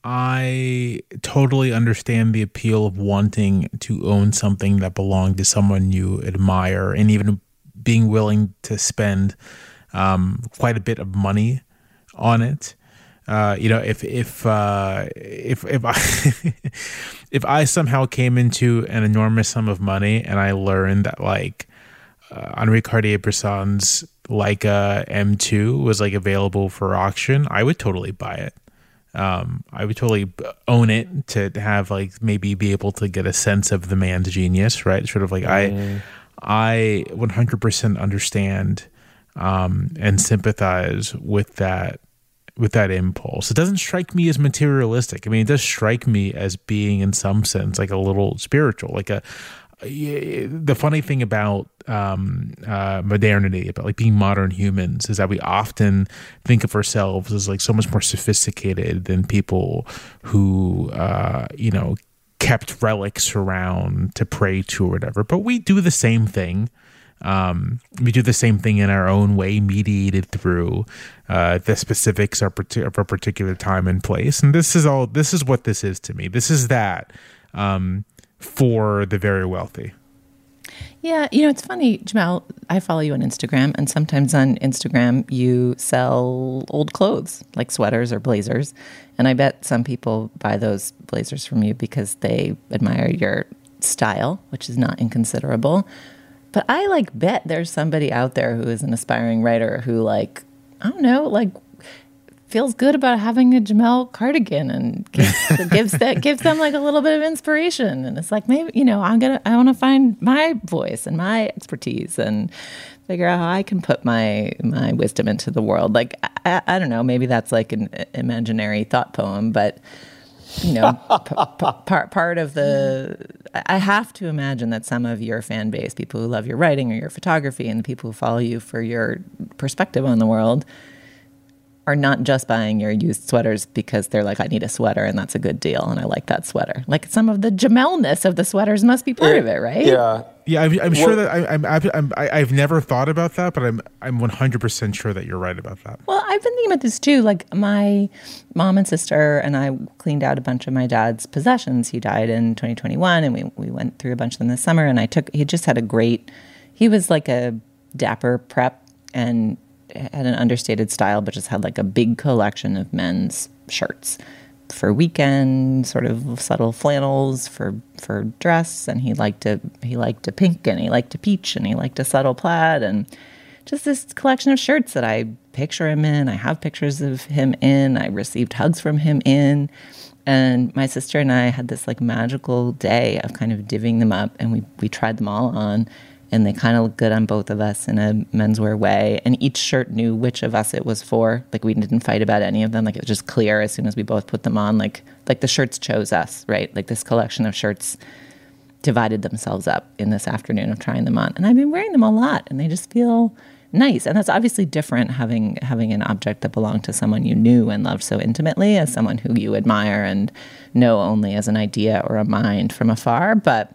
I totally understand the appeal of wanting to own something that belonged to someone you admire and even being willing to spend um, quite a bit of money on it. Uh, you know, if if uh, if if I (laughs) if I somehow came into an enormous sum of money and I learned that like uh, Henri Cartier-Bresson's Leica M2 was like available for auction, I would totally buy it. Um, I would totally own it to have like maybe be able to get a sense of the man's genius, right? Sort of like mm. I, I 100% understand um, and sympathize with that with that impulse. It doesn't strike me as materialistic. I mean, it does strike me as being in some sense like a little spiritual, like a the funny thing about um, uh, modernity, about like being modern humans, is that we often think of ourselves as like so much more sophisticated than people who, uh, you know, kept relics around to pray to or whatever. But we do the same thing. Um, we do the same thing in our own way, mediated through uh, the specifics of, a particular time and place. And this is all. This is what this is to me. This is that. Um, for the very wealthy. Yeah, you know, it's funny, Jamelle. I follow you on Instagram, and sometimes on Instagram you sell old clothes like sweaters or blazers. And I bet some people buy those blazers from you because they admire your style, which is not inconsiderable. But I like bet there's somebody out there who is an aspiring writer who, like, I don't know, like feels good about having a Jamelle cardigan and gives, (laughs) gives that gives them like a little bit of inspiration. And it's like maybe you know I'm gonna I want to find my voice and my expertise and figure out how I can put my my wisdom into the world. Like I, I don't know, maybe that's like an uh, imaginary thought poem, but you know, (laughs) p- p- part part of the. I have to imagine that some of your fan base, people who love your writing or your photography, and the people who follow you for your perspective on the world, are not just buying your used sweaters because they're like, I need a sweater and that's a good deal and I like that sweater. Like some of the Jamelness of the sweaters must be part of it, right? Yeah. Yeah, I'm, I'm sure that I, I'm, I'm, I, I've never thought about that, but I'm, I'm 100% sure that you're right about that. Well, I've been thinking about this too. Like my mom and sister and I cleaned out a bunch of my dad's possessions. He died in 2021 and we, we went through a bunch of them this summer and I took, he just had a great, he was like a dapper prep and had an understated style, but just had like a big collection of men's shirts for weekend, sort of subtle flannels for for dress, and he liked a he liked a pink and he liked a peach and he liked a subtle plaid and just this collection of shirts that I picture him in. I have pictures of him in. I received hugs from him in. And my sister and I had this like magical day of kind of divvying them up and we we tried them all on and they kind of look good on both of us in a menswear way. And each shirt knew which of us it was for. Like we didn't fight about any of them. Like it was just clear as soon as we both put them on. Like like the shirts chose us, right? Like this collection of shirts divided themselves up in this afternoon of trying them on. And I've been wearing them a lot, and they just feel nice. And that's obviously different having having an object that belonged to someone you knew and loved so intimately as someone who you admire and know only as an idea or a mind from afar. But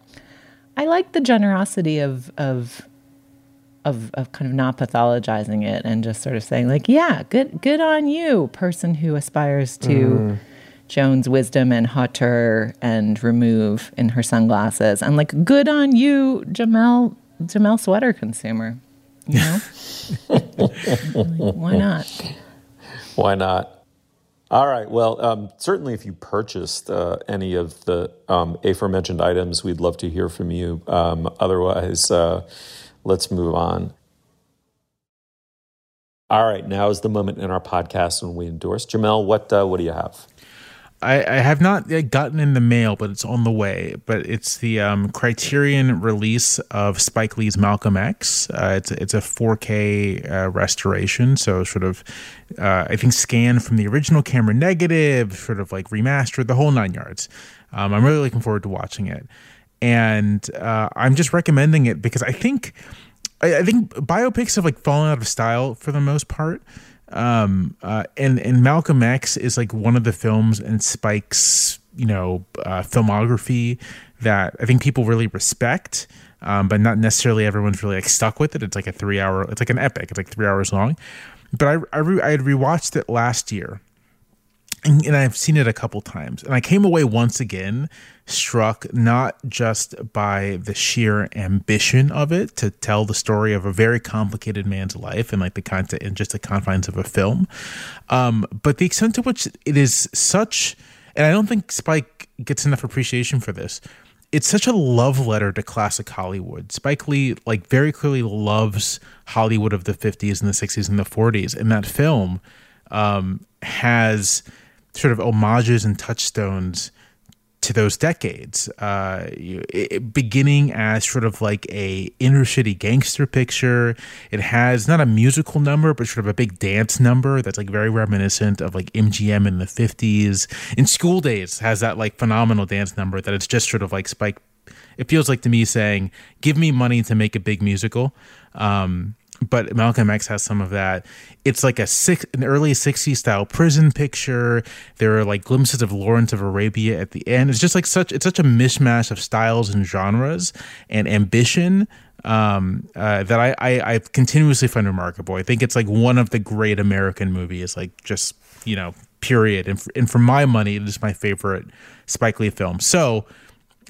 I like the generosity of of of of kind of not pathologizing it and just sort of saying like, yeah, good good on you, person who aspires to mm. Joan's wisdom and hauteur and remove in her sunglasses, and like, good on you, Jamelle Jamelle sweater consumer. You know, (laughs) like, why not? Why not? All right. Well, um, certainly, if you purchased uh, any of the um, aforementioned items, we'd love to hear from you. Um, otherwise, uh, let's move on. All right. Now is the moment in our podcast when we endorse. Jamelle, what uh, what do you have? I, I, have not gotten in the mail, but it's on the way. But it's the um, Criterion release of Spike Lee's Malcolm X. Uh, it's it's a 4K uh, restoration, so sort of uh, I think scanned from the original camera negative, sort of like remastered, the whole nine yards. Um, I'm really looking forward to watching it, and uh, I'm just recommending it because I think I, I think biopics have like fallen out of style for the most part. Um, uh, and and Malcolm X is like one of the films in Spike's you know uh, filmography that I think people really respect, um, but not necessarily everyone's really like stuck with it. It's like a three hour. It's like an epic. It's like three hours long. But I I, re- I had rewatched it last year, and, and I've seen it a couple times, and I came away once again struck not just by the sheer ambition of it to tell the story of a very complicated man's life and like the content and just the confines of a film, um, but the extent to which it is such, and I don't think Spike gets enough appreciation for this. It's such a love letter to classic Hollywood. Spike Lee, like, very clearly loves Hollywood of the 50s and the 60s and the 40s. And that film um, has sort of homages and touchstones to those decades, uh, it, beginning as sort of like a inner city gangster picture. It has not a musical number, but sort of a big dance number that's like very reminiscent of like MGM in the fifties. In School Daze has that like phenomenal dance number that it's just sort of like Spike. It feels like to me saying, "Give me money to make a big musical." Um, but Malcolm X has some of that. It's like a six, an early 60s style prison picture. There are like glimpses of Lawrence of Arabia at the end. It's just like such it's such a mishmash of styles and genres and ambition um, uh, that I, I I continuously find remarkable. I think it's like one of the great American movies, like just you know, period. And for, and for my money, it is my favorite Spike Lee film. So,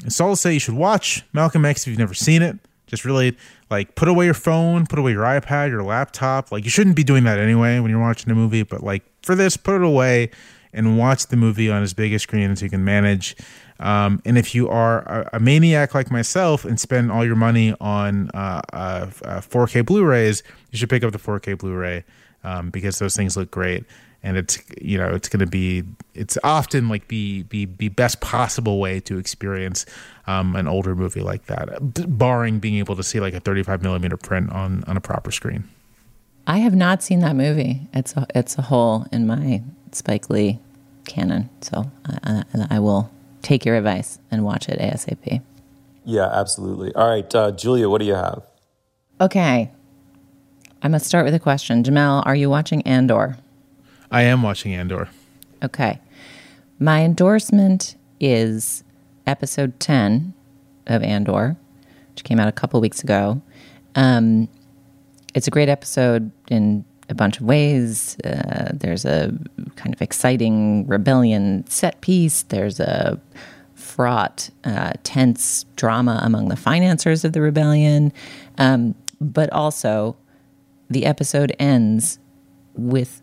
it's all to say you should watch Malcolm X if you've never seen it. Just really like put away your phone, put away your iPad, your laptop. Like you shouldn't be doing that anyway when you're watching a movie, but like for this, put it away and watch the movie on as big a screen as you can manage. Um, and if you are a, a, maniac like myself and spend all your money on uh, uh, 4K uh, Blu-rays, you should pick up the 4K Blu-ray um, because those things look great. And it's you know it's going to be it's often like the the the best possible way to experience um, an older movie like that, barring being able to see like a 35 millimeter print on on a proper screen. I have not seen that movie. It's a it's a hole in my Spike Lee canon, so I, I, I will take your advice and watch it asap. Yeah, absolutely. All right, uh, Julia, what do you have? Okay, I must start with a question. Jamelle, are you watching Andor? I am watching Andor. Okay. My endorsement is episode 10 of Andor, which came out a couple weeks ago. Um, it's a great episode in a bunch of ways. Uh, there's a kind of exciting rebellion set piece, there's a fraught, uh, tense drama among the financiers of the rebellion. Um, but also, the episode ends with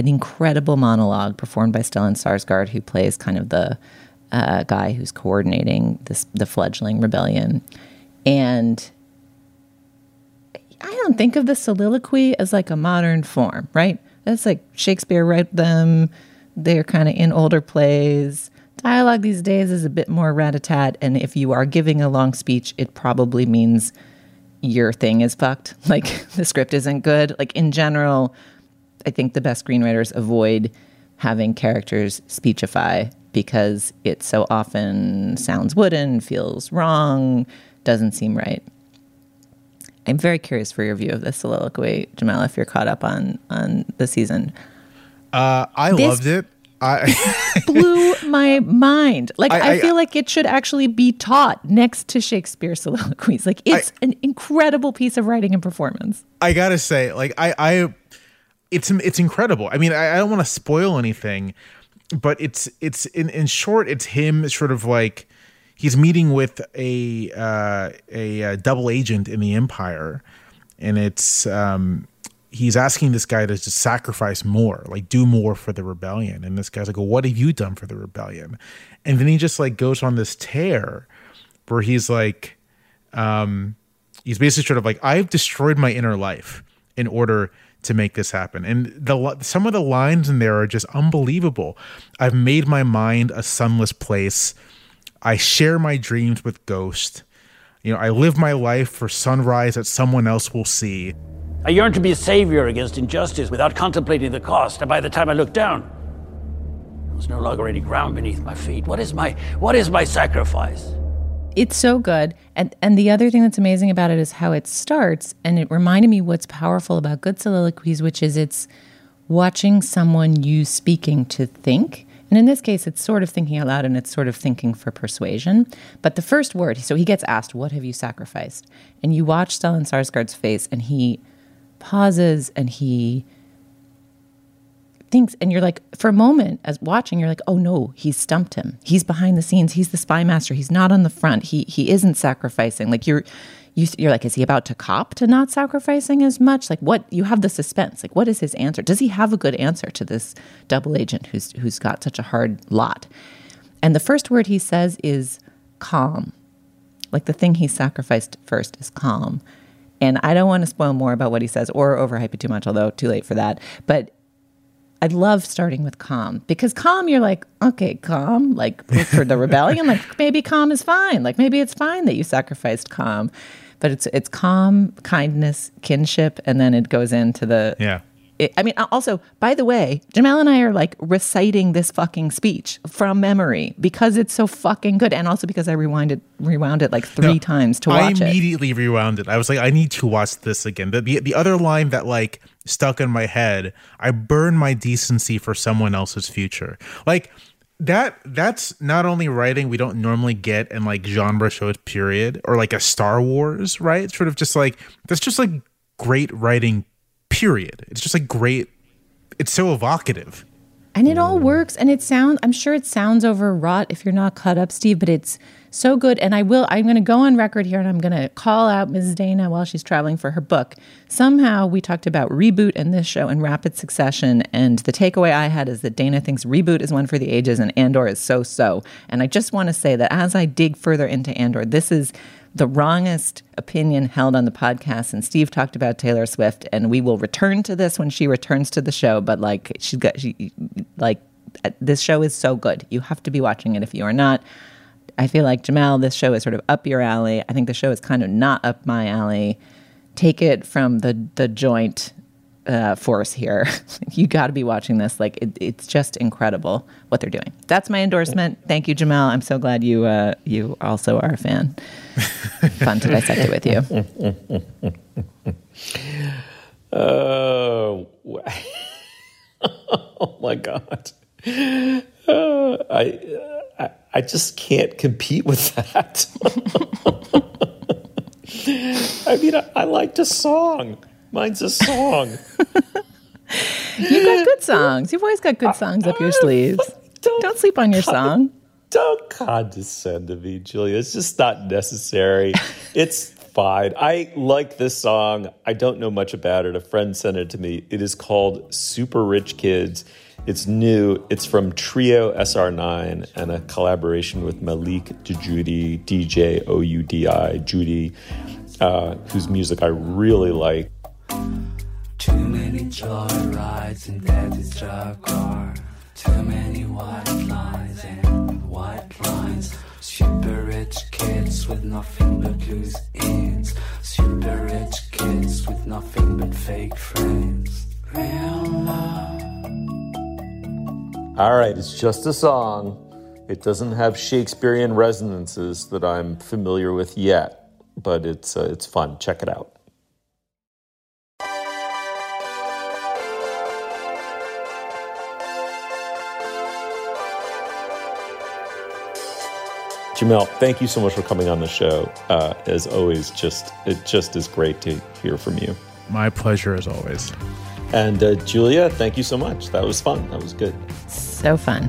an incredible monologue performed by Stellan Skarsgård, who plays kind of the uh, guy who's coordinating this the fledgling rebellion, and I don't think of the soliloquy as like a modern form, right? That's like Shakespeare wrote them. They're kind of in older plays. Dialogue these days is a bit more rat a tat, and if you are giving a long speech, it probably means your thing is fucked. (laughs) Like the script isn't good. Like in general, I think the best screenwriters avoid having characters speechify because it so often sounds wooden, feels wrong, doesn't seem right. I'm very curious for your view of this soliloquy, Jamal, if you're caught up on on the season. Uh, I this loved it. I (laughs) blew my mind. Like I, I, I, feel like it should actually be taught next to Shakespeare (laughs) soliloquies. Like it's I, an incredible piece of writing and performance. I gotta say, like I, I it's it's incredible. I mean, I, I don't want to spoil anything, but it's it's in in short, it's him sort of like he's meeting with a uh, a, a, double agent in the Empire, and it's um, he's asking this guy to just sacrifice more, like do more for the rebellion. And this guy's like, well, "What have you done for the rebellion?" And then he just like goes on this tear where he's like, um, he's basically sort of like, "I've destroyed my inner life in order." To make this happen. And the some of the lines in there are just unbelievable. I've made my mind a sunless place. I share my dreams with ghosts. You know, I live my life for sunrise that someone else will see. I yearn to be a savior against injustice without contemplating the cost. And by the time I look down, there was no longer any ground beneath my feet. What is my what is my sacrifice? It's so good. And and the other thing that's amazing about it is how it starts and it reminded me what's powerful about good soliloquies which is it's watching someone use speaking to think. And in this case, it's sort of thinking out loud and it's sort of thinking for persuasion. But the first word, so he gets asked, What have you sacrificed? And you watch Stellan Skarsgård's face and he pauses and he thinks and you're like for a moment as watching you're like oh no he's stumped him. He's behind the scenes. He's the spy master. He's not on the front. He he isn't sacrificing. Like you're you, you're like is he about to cop to not sacrificing as much? Like what you have the suspense. Like what is his answer? Does he have a good answer to this double agent who's who's got such a hard lot? And the first word he says is calm. Like the thing he sacrificed first is calm. And I don't want to spoil more about what he says or overhype it too much, although too late for that. But I love starting with calm because calm, you're like, okay, calm, like for the rebellion, like (laughs) maybe calm is fine. Like maybe it's fine that you sacrificed calm, but it's it's calm, kindness, kinship, and then it goes into the yeah. It, I mean, also, by the way, Jamal and I are like reciting this fucking speech from memory because it's so fucking good, and also because I rewound it, rewound it like three no, times to watch it. I immediately it. rewound it. I was like, I need to watch this again. The, the the other line that like stuck in my head. I burn my decency for someone else's future. Like that that's not only writing we don't normally get in like genre shows period or like a Star Wars, right? Sort of just like that's just like great writing period. It's just like great it's so evocative. And it all mm. works and it sounds I'm sure it sounds overwrought if you're not cut up, Steve, but it's so good. And I will, I'm going to go on record here and I'm going to call out Mrs. Dana while she's traveling for her book. Somehow we talked about reboot in this show in rapid succession. And the takeaway I had is that Dana thinks reboot is one for the ages and Andor is so so. And I just want to say that as I dig further into Andor, this is the wrongest opinion held on the podcast. And Steve talked about Taylor Swift, and we will return to this when she returns to the show. But like, she's got, she, like, uh, this show is so good. You have to be watching it if you are not. I feel like Jamelle, this show is sort of up your alley. I think the show is kind of not up my alley. Take it from the the joint uh, force here. (laughs) you got to be watching this. Like it, it's just incredible what they're doing. That's my endorsement. Thank you, Jamelle. I'm so glad you uh, you also are a fan. (laughs) Fun to dissect it with you. Oh, (laughs) oh my god! Uh, I, I I just can't compete with that. I mean, I, I liked a song. Mine's a song. (laughs) You've got good songs. You've always got good songs up your sleeves. Don't, don't sleep on your song. Don't condescend to me, Julia. It's just not necessary. (laughs) it's fine. I like this song. I don't know much about it. A friend sent it to me. It is called Super Rich Kids. It's new. It's from Trio SR9 and a collaboration with Malik Djoudi, DJ O U D I, Judy, uh, whose music I really like. Too many joy rides in daddy's drug car. Too many white lines and white lines. Super rich kids with nothing but loose ends. Super rich kids with nothing but fake friends. Real love. All right, it's just a song. It doesn't have Shakespearean resonances that I'm familiar with yet, but it's uh, it's fun. Check it out. Jamelle, thank you so much for coming on the show. Uh, as always, just it just is great to hear from you. My pleasure as always. And uh, Julia, thank you so much. That was fun. That was good. So fun.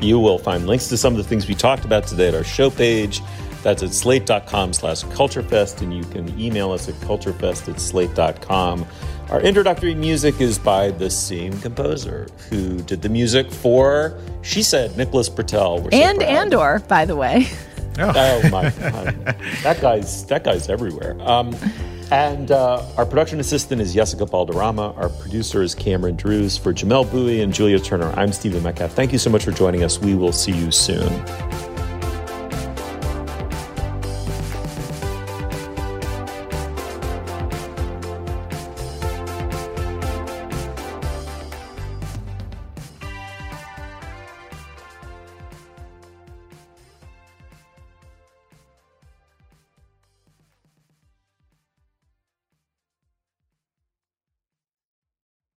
You will find links to some of the things we talked about today at our show page. That's at slate.com slash culturefest, and you can email us at culturefest at slate.com. Our introductory music is by the same composer who did the music for She Said, Nicholas Britell. So and proud. Andor, by the way. (laughs) Oh, oh my that guy's that guy's everywhere. Um, and uh, our production assistant is Jessica Balderrama. Our producer is Cameron Drews. For Jamelle Bouie and Julia Turner, I'm Stephen Metcalf. Thank you so much for joining us. We will see you soon.